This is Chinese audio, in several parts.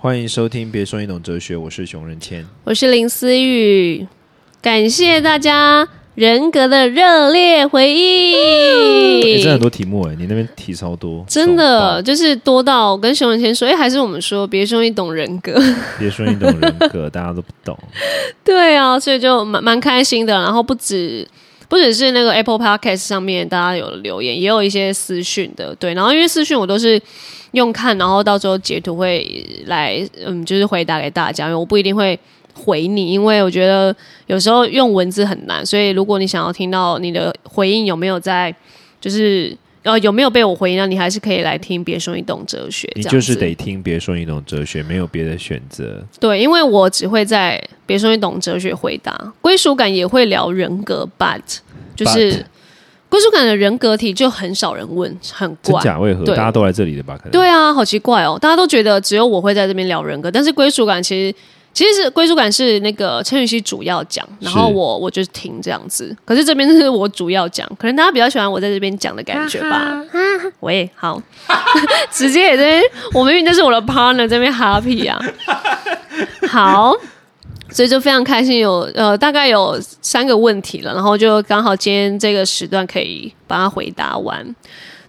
欢迎收听《别说你懂哲学》，我是熊仁谦。我是林思雨，感谢大家人格的热烈回你应。真的很多题目哎，你那边题超多，真的就是多到我跟熊仁谦说，哎、还是我们说别说你懂人格。报别说你懂人格，大家都不懂。对啊，所以就蛮蛮开心的。然后不止不只是那个 Apple Podcast 上面大家有留言，也有一些私讯的。对，然后因为私讯我都是用看，然后到时候截图会来，嗯，就是回答给大家，因为我不一定会。回你，因为我觉得有时候用文字很难，所以如果你想要听到你的回应有没有在，就是呃有没有被我回应那，你还是可以来听。别说你懂哲学，你就是得听《别说你懂哲学》，没有别的选择。对，因为我只会在别说你懂哲学回答归属感，也会聊人格，but 就是 But 归属感的人格体就很少人问，很怪。真假为何？大家都来这里的吧？可能对啊，好奇怪哦，大家都觉得只有我会在这边聊人格，但是归属感其实。其实是归属感是那个陈雨希主要讲，然后我我就是听这样子。可是这边是我主要讲，可能大家比较喜欢我在这边讲的感觉吧。喂，好，直接也在我明明就是我的 partner 这边 happy 啊。好，所以就非常开心有，呃大概有三个问题了，然后就刚好今天这个时段可以把它回答完。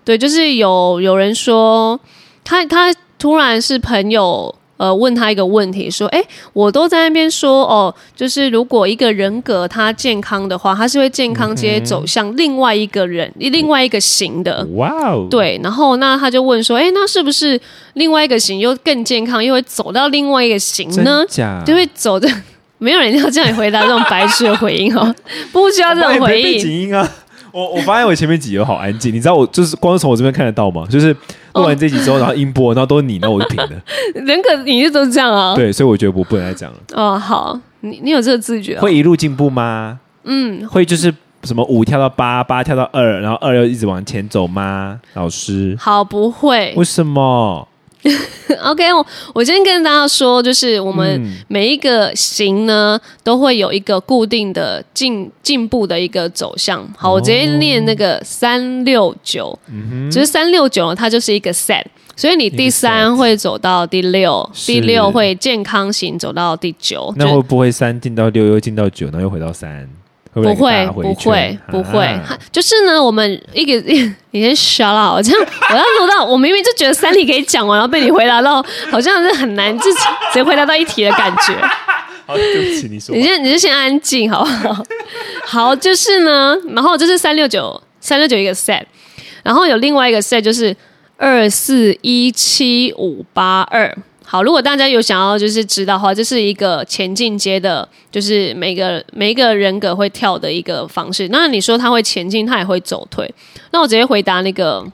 对，就是有有人说他他突然是朋友。呃，问他一个问题，说：“哎，我都在那边说哦，就是如果一个人格他健康的话，他是会健康直接走向另外一个人、另外一个型的。哇哦，，对，然后那他就问说：，哎，那是不是另外一个型又更健康，又会走到另外一个型呢？假就会走的，没有人要这样回答这种白痴的回应哦，不需要这种回应背应。景音啊。我我发现我前面几集好安静，你知道我就是光从我这边看得到吗？就是录完这集之后，然后音波，然后都是你，然后我就平了。人格你就都这样啊？对，所以我觉得我不能再讲了。哦，好，你你有这个自觉、哦？会一路进步吗？嗯，会就是什么五跳到八，八跳到二，然后二又一直往前走吗？老师，好，不会。为什么？OK，我我今天跟大家说，就是我们嗯每一个型呢，都会有一个固定的进进步的一个走向。好，我直接念那个三六九，就是三六九呢，它就是一个 set。所以你第三会走到第六，第六会健康型走到第九，那会不会三进到六又进到九，然后又回到三？会不会不会，不会就是呢，我们一个你先 shut up，我这样我要录到，我明明就觉得三题可以讲完，然后被你回答到，好像是很难，就直接回答到一题的感觉。好，对不起，你说你先，你就先安静，好不好？好，就是呢，然后这是三六九，三六九一个 set，然后有另外一个 set 就是二四一七五八二。好，如果大家有想要就是知道的话，这是一个前进阶的，就是每个每一个人格会跳的一个方式。那你说他会前进，他也会走退。那我直接回答那个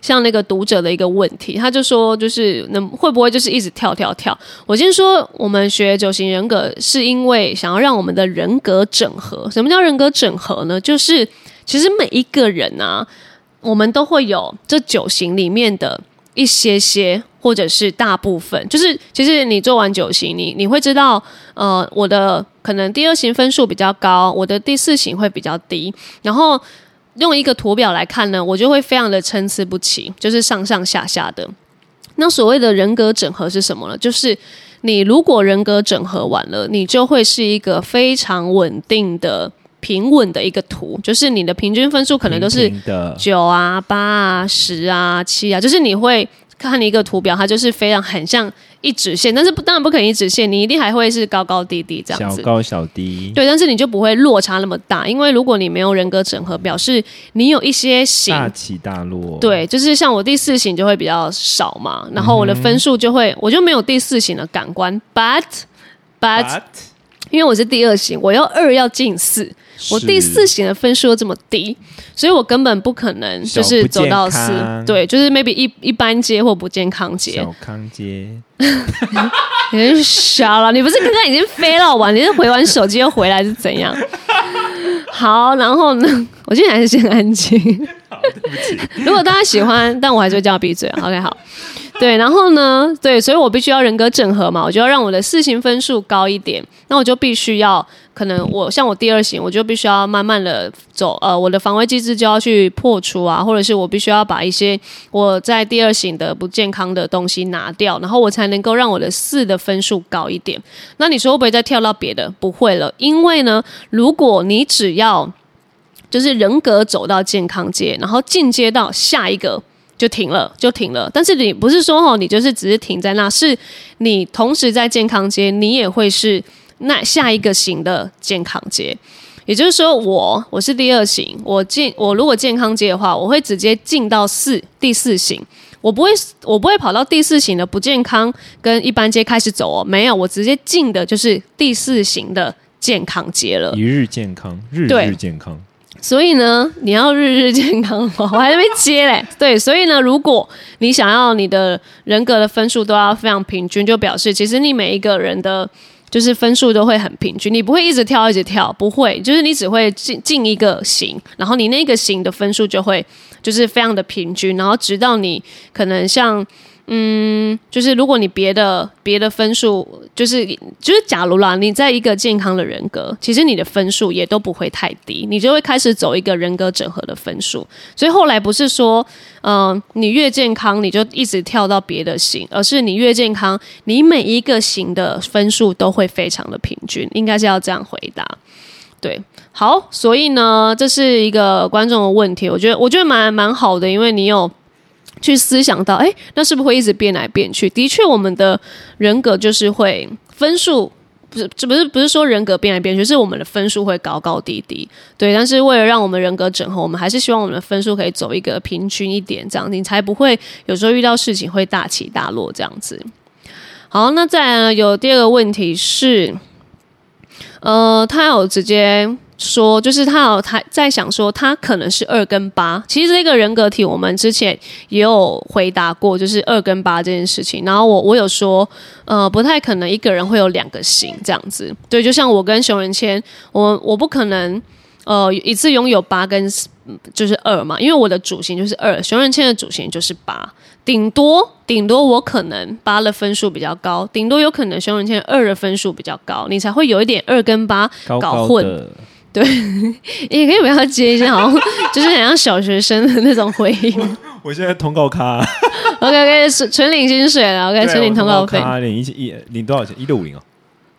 像那个读者的一个问题，他就说就是能会不会就是一直跳跳跳？我先说，我们学九型人格是因为想要让我们的人格整合。什么叫人格整合呢？就是其实每一个人啊，我们都会有这九型里面的一些些，或者是大部分。就是其实你做完九型，你你会知道，呃，我的可能第二型分数比较高，我的第四型会比较低，然后。用一个图表来看呢，我就会非常的参差不齐，就是上上下下的。那所谓的人格整合是什么呢？就是你如果人格整合完了，你就会是一个非常稳定的、平稳的一个图，就是你的平均分数可能都是九啊、八啊、十啊、七啊，就是你会看一个图表，它就是非常很像一直线，但是不当然不可能一直线，你一定还会是高高低低这样子。小高小低，对，但是你就不会落差那么大，因为如果你没有人格整合，表示你有一些型。大起大落。，对，就是像我第四型就会比较少嘛，然后我的分数就会，我就没有第四型的感官，but but 因为我是第二型，我要二要进四，我第四型的分数又这么低，所以我根本不可能就是走到四对，就是 maybe 一一般街或不健康街，小康街，你是傻了，你不是刚刚已经飞了完，你是回完手机又回来是怎样？好，然后呢，我今天还是先安静。如果大家喜欢，但我还是会叫他闭嘴。OK，好，对，然后呢，对，所以我必须要人格整合嘛，我就要让我的四型分数高一点，那我就必须要，可能我像我第二型，我就必须要慢慢的走，呃，我的防卫机制就要去破除啊，或者是我必须要把一些我在第二型的不健康的东西拿掉，然后我才能够让我的四的分数高一点。那你说会不会再跳到别的？不会了，因为呢，如果你只要就是人格走到健康阶，然后进阶到下一个。就停了，就停了。但是你不是说哦，你就是只是停在那，是你同时在健康街，你也会是那下一个型的健康街。也就是说，我我是第二型，我进我如果健康街的话，我会直接进到四第四型，我不会我不会跑到第四型的不健康跟一般街开始走哦，没有，我直接进的就是第四型的健康街了。一日健康，日日健康。所以呢，你要日日健康，我还没接嘞。对，所以呢，如果你想要你的人格的分数都要非常平均，就表示其实你每一个人的，就是分数都会很平均，你不会一直跳一直跳，不会，就是你只会进进一个型，然后你那个型的分数就会就是非常的平均，然后直到你可能像。嗯，就是如果你别的别的分数，就是就是假如啦，你在一个健康的人格，其实你的分数也都不会太低，你就会开始走一个人格整合的分数。所以后来不是说，嗯，你越健康你就一直跳到别的型，而是你越健康，你每一个型的分数都会非常的平均，应该是要这样回答。对，好，所以呢，这是一个观众的问题，我觉得我觉得蛮蛮好的，因为你有。去思想到，哎，那是不是会一直变来变去？的确，我们的人格就是会分数，不是，这不是不是说人格变来变去，是我们的分数会高高低低。对，但是为了让我们人格整合，我们还是希望我们的分数可以走一个平均一点，这样你才不会有时候遇到事情会大起大落这样子。好，那再有第二个问题是，呃，他有直接。说就是他有他在想说他可能是二跟八，其实这个人格体我们之前也有回答过，就是二跟八这件事情。然后我我有说，呃，不太可能一个人会有两个型这样子。对，就像我跟熊仁谦，我我不可能呃一次拥有八跟就是二嘛，因为我的主型就是二，熊仁谦的主型就是八，顶多顶多我可能八的分数比较高，顶多有可能熊仁谦二的分数比较高，你才会有一点二跟八搞混。对，也可以不要接一些好像就是很像小学生的那种回应。我现在通告卡，OK OK，纯纯领薪水了，OK，纯领通告费，领一一领多少钱？一六五零啊。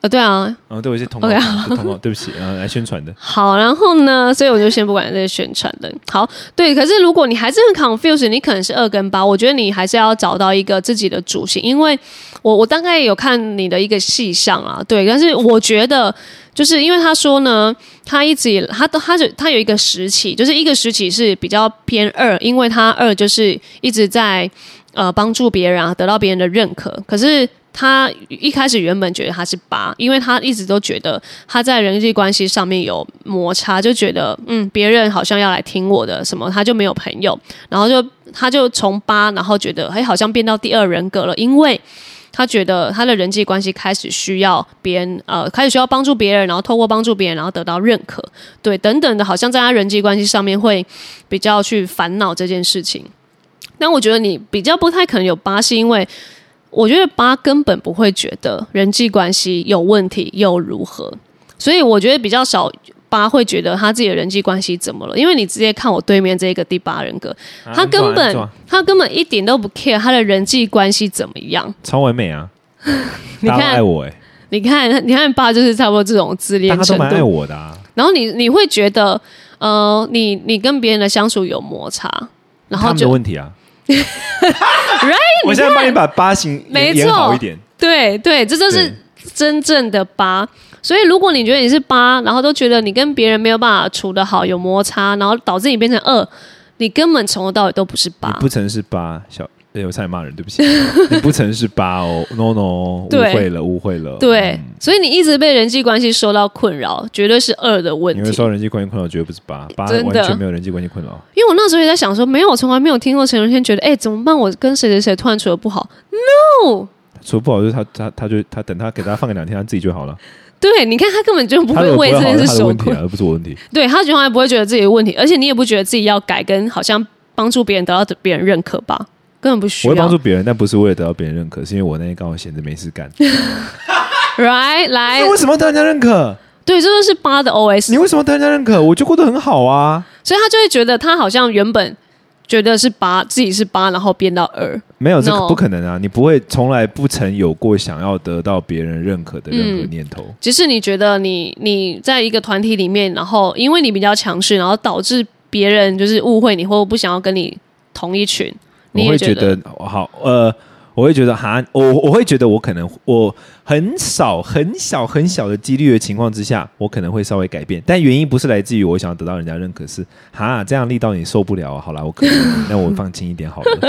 呃，对啊，嗯，对我一些通告，通告，对不起，呃，来宣传的。好，然后呢，所以我就先不管这些宣传的。好，对，可是如果你还是很 confused，你可能是二跟八，我觉得你还是要找到一个自己的主型，因为我我大概有看你的一个细项啊，对，但是我觉得就是因为他说呢，他一直他都他就他有一个时期，就是一个时期是比较偏二，因为他二就是一直在呃帮助别人啊，得到别人的认可，可是。他一开始原本觉得他是八，因为他一直都觉得他在人际关系上面有摩擦，就觉得嗯，别人好像要来听我的什么，他就没有朋友，然后就他就从八，然后觉得哎，好像变到第二人格了，因为他觉得他的人际关系开始需要别人，呃，开始需要帮助别人，然后透过帮助别人，然后得到认可，对，等等的，好像在他人际关系上面会比较去烦恼这件事情。但我觉得你比较不太可能有八，是因为。我觉得八根本不会觉得人际关系有问题又如何，所以我觉得比较少八会觉得他自己的人际关系怎么了。因为你直接看我对面这个第八人格，他根本他根本一点都不 care 他的人际关系怎么样，超完美啊！你看爱我哎，你看你看八就是差不多这种自恋程度，爱我的。啊。然后你你会觉得呃，你你跟别人的相处有摩擦，然后就问题啊。我现在帮你把八型演好一点。对对，这就是真正的八。所以如果你觉得你是八，然后都觉得你跟别人没有办法处得好，有摩擦，然后导致你变成二，你根本从头到尾都不是八。不曾是八小。对，我差点骂人，对不起。你不曾是八哦，no no，误会了，误会了。对，所以你一直被人际关系受到困扰，绝对是二的问题。你会受人际关系困扰，绝对不是八，八完全没有人际关系困扰。因为我那时候也在想说，没有，我从来没有听过陈荣天觉得，哎，怎么办？我跟谁谁谁突然处的不好？No，处的不好就是他他他就他等他给他放个两天，他自己就好了。对，你看他根本就不会为这件事受困，而不是我问题。对他从来不会觉得自己的问题，而且你也不觉得自己要改，跟好像帮助别人得到别人认可吧？根本不需要我会帮助。别人，但不是为了得到别人认可，是因为我那天刚好闲着没事干。Right，来那，为什么要得人家认可？对，这就是八的 OS，你为什么要得人家认可？我就过得很好啊。所以他就会觉得他好像原本觉得是八，自己是八，然后变到二。没有这个不可能啊！你不会从来不曾有过想要得到别人认可的任何嗯念头。只是你觉得你你在一个团体里面，然后因为你比较强势，然后导致别人就是误会你，或不想要跟你同一群，你我会觉得得好，呃，我会觉得哈，我我会觉得我可能我很少很小很小的几率的情况之下，我可能会稍微改变，但原因不是来自于我想要得到人家认可，是哈这样力道你受不了啊，好啦，我可能 那我放轻一点好了，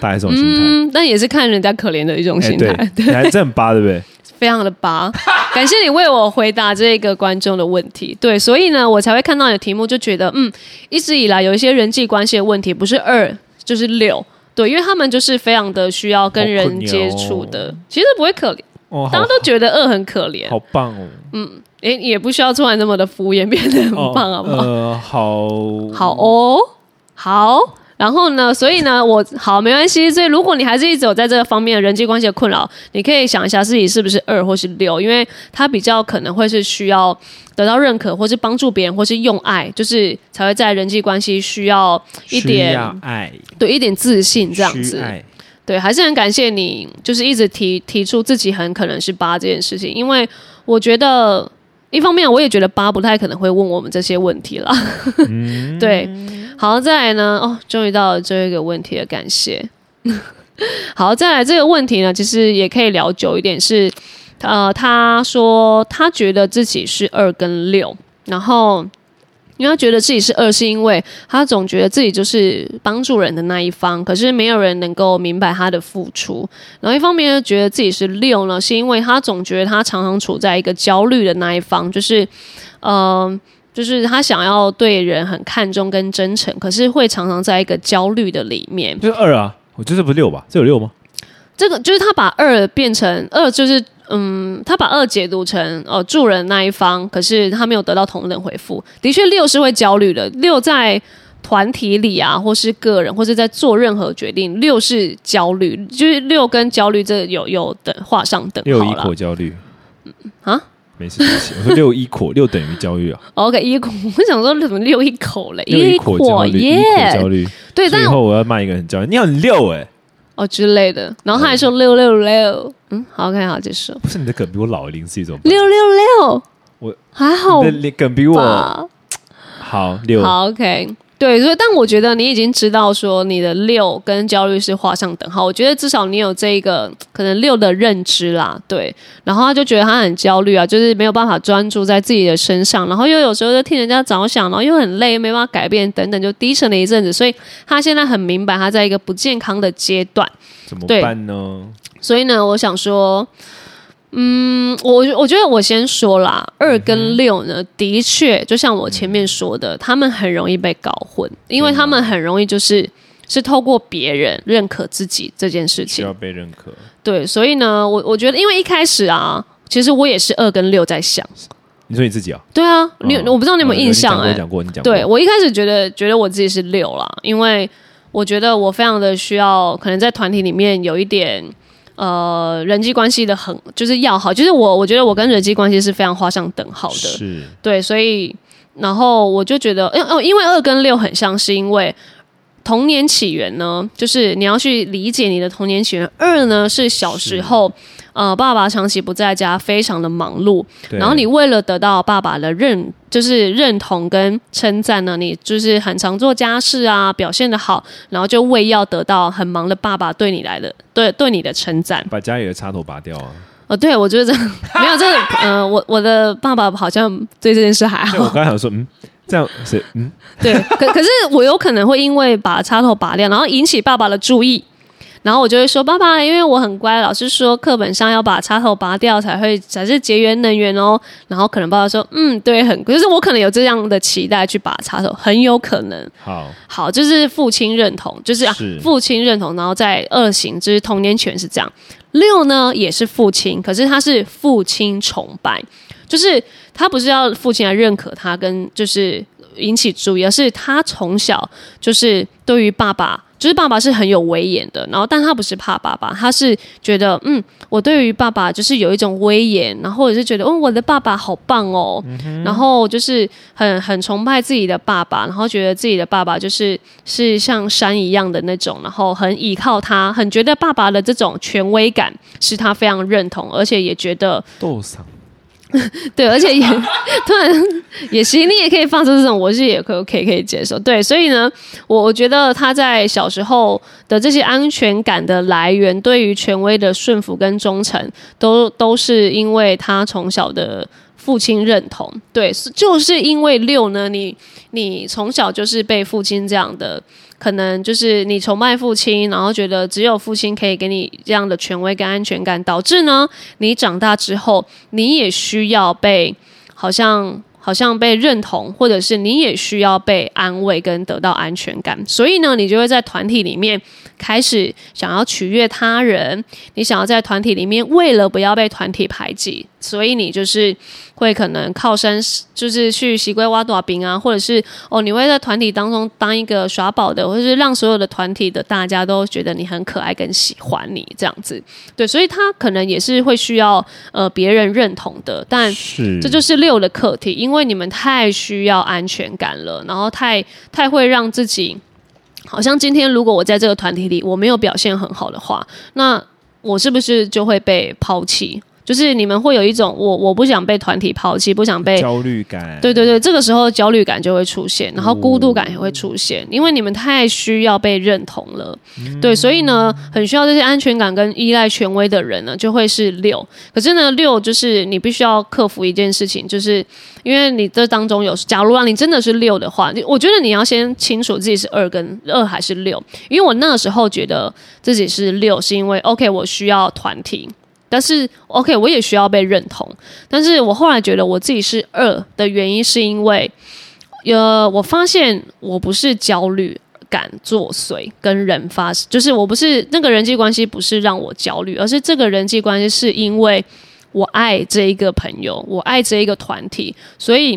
大概这种心态。嗯，但也是看人家可怜的一种心态，，你还真很八，对不对？非常的拔。感谢你为我回答这个观众的问题。对，所以呢，我才会看到你的题目，就觉得嗯，一直以来有一些人际关系的问题，不是二就是六。对，因为他们就是非常的需要跟人接怜触的，哦其实不会可怜，哦，大家都觉得饿很可怜，好棒哦，嗯，也，也不需要突然那么的敷衍，变得很棒，好不好？呃，好，好哦，好。然后呢，所以呢，我好没关系。所以如果你还是一直有在这个方面的人际关系的困扰，你可以想一下自己是不是二或是六，因为他比较可能会是需要得到认可，或是帮助别人，或是用爱，就是才会在人际关系需要一需点要爱对一点自信这样子。对，还是很感谢你，就是一直提提出自己很可能是八这件事情，因为我觉得一方面我也觉得八不太可能会问我们这些问题啦。对，好，再来呢，哦，终于到了最后一个问题了，感谢。好，再来这个问题呢，其实也可以聊久一点是，呃，他说他觉得自己是二跟六，然后因为他觉得自己是二，是因为他总觉得自己就是帮助人的那一方，可是没有人能够明白他的付出。然后一方面又觉得自己是六呢，是因为他总觉得他常常处在一个焦虑的那一方，就是，呃，就是他想要对人很看重跟真诚，可是会常常在一个焦虑的里面。就是二啊，我觉得这不是六吧？这有六吗？这个就是他把二变成二，就是嗯，他把二解读成哦助人那一方，可是他没有得到同等回复。的确，六是会焦虑的。六在团体里啊，或是个人，或是在做任何决定，六是焦虑，就是六跟焦虑这有有等画上等六一号了。口焦虑啊？没事，没事我说六一口六等于焦虑啊，OK，一口，我想说怎么六一口嘞？六一口焦虑，一耶口焦虑。对，但所以以后我要骂一个人很焦虑，你很六哎，哦之类的。然后他还说六六六，嗯，好，OK，好，结束。不是你的梗比我老零是一种，六六六，我还好你的梗比我？好六，好，OK，对，所以但我觉得你已经知道说你的六跟焦虑是画上等号，我觉得至少你有这一个可能六的认知啦，对。然后他就觉得他很焦虑啊，就是没有办法专注在自己的身上，然后又有时候就替人家着想，然后又很累，没办法改变等等，就低沉了一阵子。所以他现在很明白他在一个不健康的阶段。怎么对办呢？所以呢，我想说，嗯，我我觉得我先说啦，二跟六呢，的确就像我前面说的，他们很容易被搞混，因为他们很容易就是是透过别人认可自己这件事情。需要。被认可，对，所以呢，我我觉得，因为一开始啊，其实我也是二跟六在想，你说你自己啊？对啊，你我不知道你有没有印象哎、你讲过，你讲过，对我一开始觉得觉得我自己是六啦，因为我觉得我非常的需要，可能在团体里面有一点呃人际关系的很就是要好，就是我我觉得我跟人际关系是非常画上等号的，是对，所以然后我就觉得，因哦，因为二跟六很像，是因为。童年起源呢，就是你要去理解你的童年起源。二呢是小时候，呃，爸爸长期不在家，非常的忙碌，然后你为了得到爸爸的认，就是认同跟称赞呢，你就是很常做家事啊，表现的好，然后就为要得到很忙的爸爸对你来的对对你的称赞。把家里的插头拔掉啊！哦，对，我觉得这没有这个，呃，我我的爸爸好像对这件事还好，我好，刚才想说，嗯，这样是嗯，对，可可是我有可能会因为把插头拔掉，然后引起爸爸的注意。然后我就会说：“爸爸，因为我很乖，老师说课本上要把插头拔掉才会才是节约能源哦。”然后可能爸爸说：“嗯，对，很，就是我可能有这样的期待去拔插头，很有可能。好，好，就是父亲认同，就是啊是，父亲认同，然后在二型，就是童年权是这样。六呢也是父亲，可是他是父亲崇拜，就是他不是要父亲来认可他，跟就是引起注意，而是他从小就是对于爸爸就是爸爸是很有威严的，然后但他不是怕爸爸，他是觉得嗯，我对于爸爸就是有一种威严，然后或者是觉得哦，我的爸爸好棒哦，然后就是很很崇拜自己的爸爸，然后觉得自己的爸爸就是是像山一样的那种，然后很依靠他，很觉得爸爸的这种权威感是他非常认同，而且也觉得。对，而且也突然也行，你也可以放出这种，我是也可以可以可以接受。对，所以呢，我我觉得他在小时候的这些安全感的来源，对于权威的顺服跟忠诚，都都是因为他从小的父亲认同。对，就是因为六呢，你你从小就是被父亲这样的。可能就是你崇拜父亲，然后觉得只有父亲可以给你这样的权威跟安全感，导致呢，你长大之后你也需要被好像好像被认同，或者是你也需要被安慰跟得到安全感，所以呢，你就会在团体里面开始想要取悦他人，你想要在团体里面为了不要被团体排挤，所以你就是。会可能靠山，就是去习龟挖多少饼啊，或者是哦，你会在团体当中当一个耍宝的，或者是让所有的团体的大家都觉得你很可爱跟喜欢你这样子。对，所以他可能也是会需要呃别人认同的，但这就是六的课题，因为你们太需要安全感了，然后太太会让自己好像今天如果我在这个团体里我没有表现很好的话，那我是不是就会被抛弃？就是你们会有一种我我不想被团体抛弃，不想被焦虑感。对对对，这个时候焦虑感就会出现，然后孤独感也会出现，因为你们太需要被认同了。对，所以呢，很需要这些安全感跟依赖权威的人呢，就会是六。可是呢，六就是你必须要克服一件事情，就是因为你这当中有，假如啊你真的是六的话，我觉得你要先清楚自己是二跟二还是六，因为我那个时候觉得自己是六，是因为 OK 我需要团体。但是，OK，我也需要被认同。但是我后来觉得我自己是二的原因，是因为，呃，我发现我不是焦虑感作祟，跟人发生，就是我不是那个人际关系不是让我焦虑，而是这个人际关系是因为我爱这一个朋友，我爱这一个团体，所以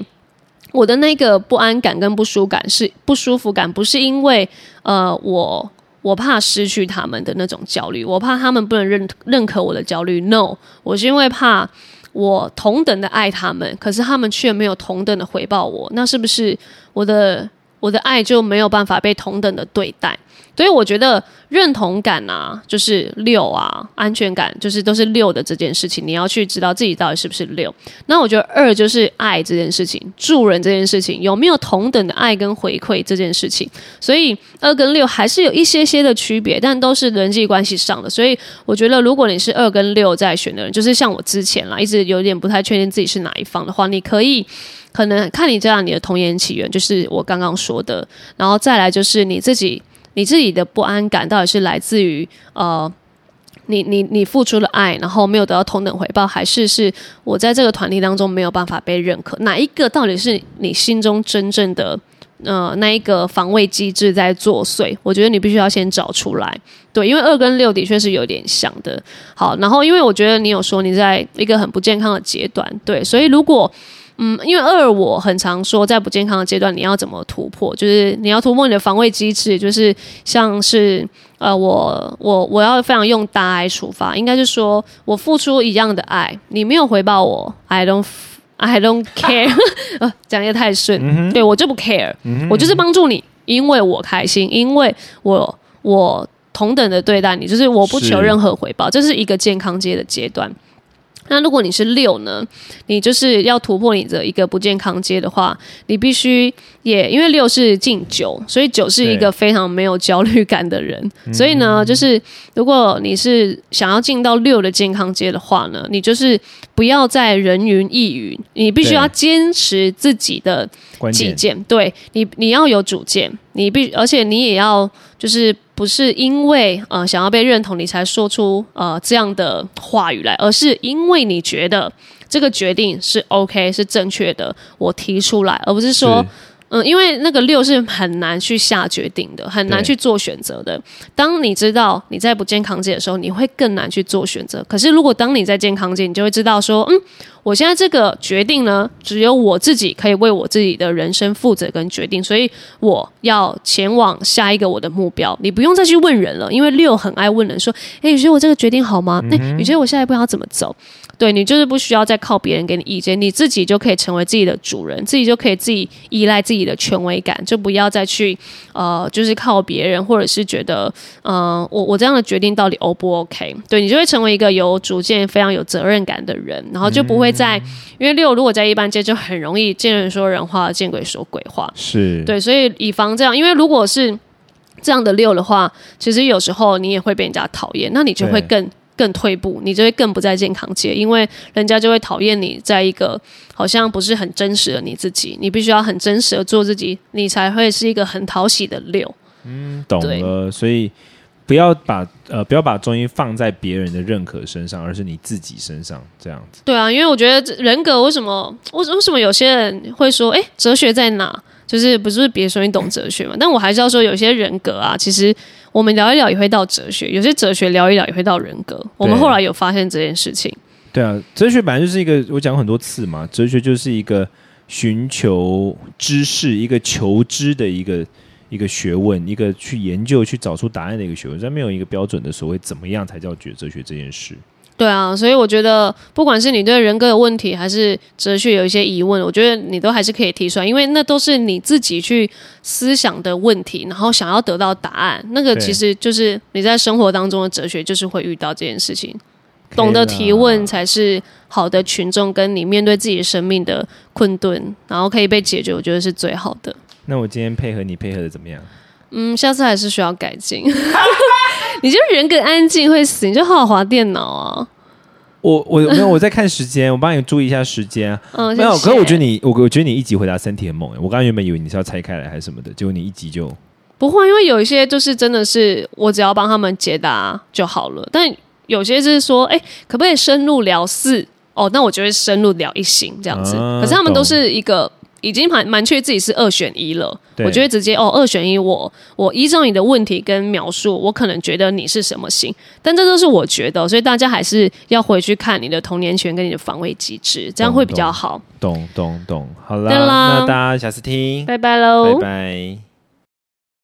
我的那个不安感跟不舒感是不舒服感，不是因为呃我。我怕失去他们的那种焦虑，我怕他们不能认认可我的焦虑。No，我是因为怕我同等的爱他们，可是他们却没有同等的回报我，那是不是我的我的爱就没有办法被同等的对待？所以我觉得认同感啊，就是六啊，安全感就是都是六的这件事情，你要去知道自己到底是不是六。那我觉得二就是爱这件事情，助人这件事情有没有同等的爱跟回馈这件事情。所以二跟六还是有一些些的区别，但都是人际关系上的。所以我觉得，如果你是二跟六在选的人，就是像我之前啦，一直有点不太确定自己是哪一方的话，你可以可能看你这样你的童言起源，就是我刚刚说的，然后再来就是你自己。你自己的不安感到底是来自于呃，你你你付出了爱，然后没有得到同等回报，还是是我在这个团体当中没有办法被认可？哪一个到底是你心中真正的呃那一个防卫机制在作祟？我觉得你必须要先找出来。对，因为二跟六的确是有点像的。好，然后因为我觉得你有说你在一个很不健康的阶段，对，所以如果。嗯，因为二我很常说，在不健康的阶段，你要怎么突破？就是你要突破你的防卫机制，就是像是呃，我我我要非常用大爱出发，应该是说我付出一样的爱，你没有回报我，I don't I don't care，呃，讲的太顺，对我就不 care，我就是帮助你，因为我开心，因为我我同等的对待你，就是我不求任何回报，这是一个健康阶的阶段。那如果你是六呢？你就是要突破你的一个不健康阶的话，你必须也因为六是进九，所以九是一个非常没有焦虑感的人。所以呢，就是如果你是想要进到六的健康阶的话呢，你就是不要再人云亦云，你必须要坚持自己的己见。对你，你要有主见，你必而且你也要就是。不是因为呃想要被认同你才说出呃这样的话语来，而是因为你觉得这个决定是 OK 是正确的，我提出来，而不是说嗯，因为那个六是很难去下决定的，很难去做选择的。当你知道你在不健康界的时候，你会更难去做选择。可是如果当你在健康界，你就会知道说，嗯，我现在这个决定呢，只有我自己可以为我自己的人生负责跟决定，所以我要前往下一个我的目标。你不用再去问人了，因为六很爱问人说：“哎，你觉得我这个决定好吗？那你觉得我下一步要怎么走？”对你就是不需要再靠别人给你意见，你自己就可以成为自己的主人，自己就可以自己依赖自己的权威感，就不要再去呃，就是靠别人，或者是觉得嗯，我我这样的决定到底 O 不 OK？对你就会成为一个有主见、非常有责任感的人，然后就不会在因为六如果在一般街就很容易见人说人话，见鬼说鬼话。是对，所以以防这样，因为如果是这样的六的话，其实有时候你也会被人家讨厌，那你就会更。更退步，你就会更不在健康界，因为人家就会讨厌你，在一个好像不是很真实的你自己，你必须要很真实的做自己，你才会是一个很讨喜的六。嗯，懂了。所以不要把呃不要把中医放在别人的认可身上，而是你自己身上这样子。对啊，因为我觉得人格为什么为为什么有些人会说，哎，哲学在哪？就是不是别说你懂哲学嘛？但我还是要说，有些人格啊，其实我们聊一聊也会到哲学；有些哲学聊一聊也会到人格。我们后来有发现这件事情。对啊，哲学本来就是一个，我讲过很多次嘛，哲学就是一个寻求知识、一个求知的一个一个学问，一个去研究、去找出答案的一个学问。但没有一个标准的所谓怎么样才叫觉哲学这件事。对啊，所以我觉得，不管是你对人格的问题，还是哲学有一些疑问，我觉得你都还是可以提出来，因为那都是你自己去思想的问题，然后想要得到答案。那个其实就是你在生活当中的哲学，就是会遇到这件事情。懂得提问才是好的群众，跟你面对自己生命的困顿，然后可以被解决，我觉得是最好的。那我今天配合你配合的怎么样？嗯，下次还是需要改进。你就人格安静会死，你就好好滑电脑啊。我我没有我在看时间，我帮你注意一下时间。嗯，没有。可是我觉得你，我我觉得你一集回答身体很猛。我刚刚原本以为你是要拆开来还是什么的，结果你一集就不会，因为有一些就是真的是我只要帮他们解答就好了。但有些是说，哎，可不可以深入聊四？哦，那我就会深入聊一行这样子。可是他们都是一个。已经蛮蛮确定自己是二选一了，我觉得直接哦二选一，我我依照你的问题跟描述，我可能觉得你是什么型，但这都是我觉得，所以大家还是要回去看你的童年权跟你的防卫机制，这样会比较好。懂懂懂，好啦，那大家下次听，拜拜喽，拜拜。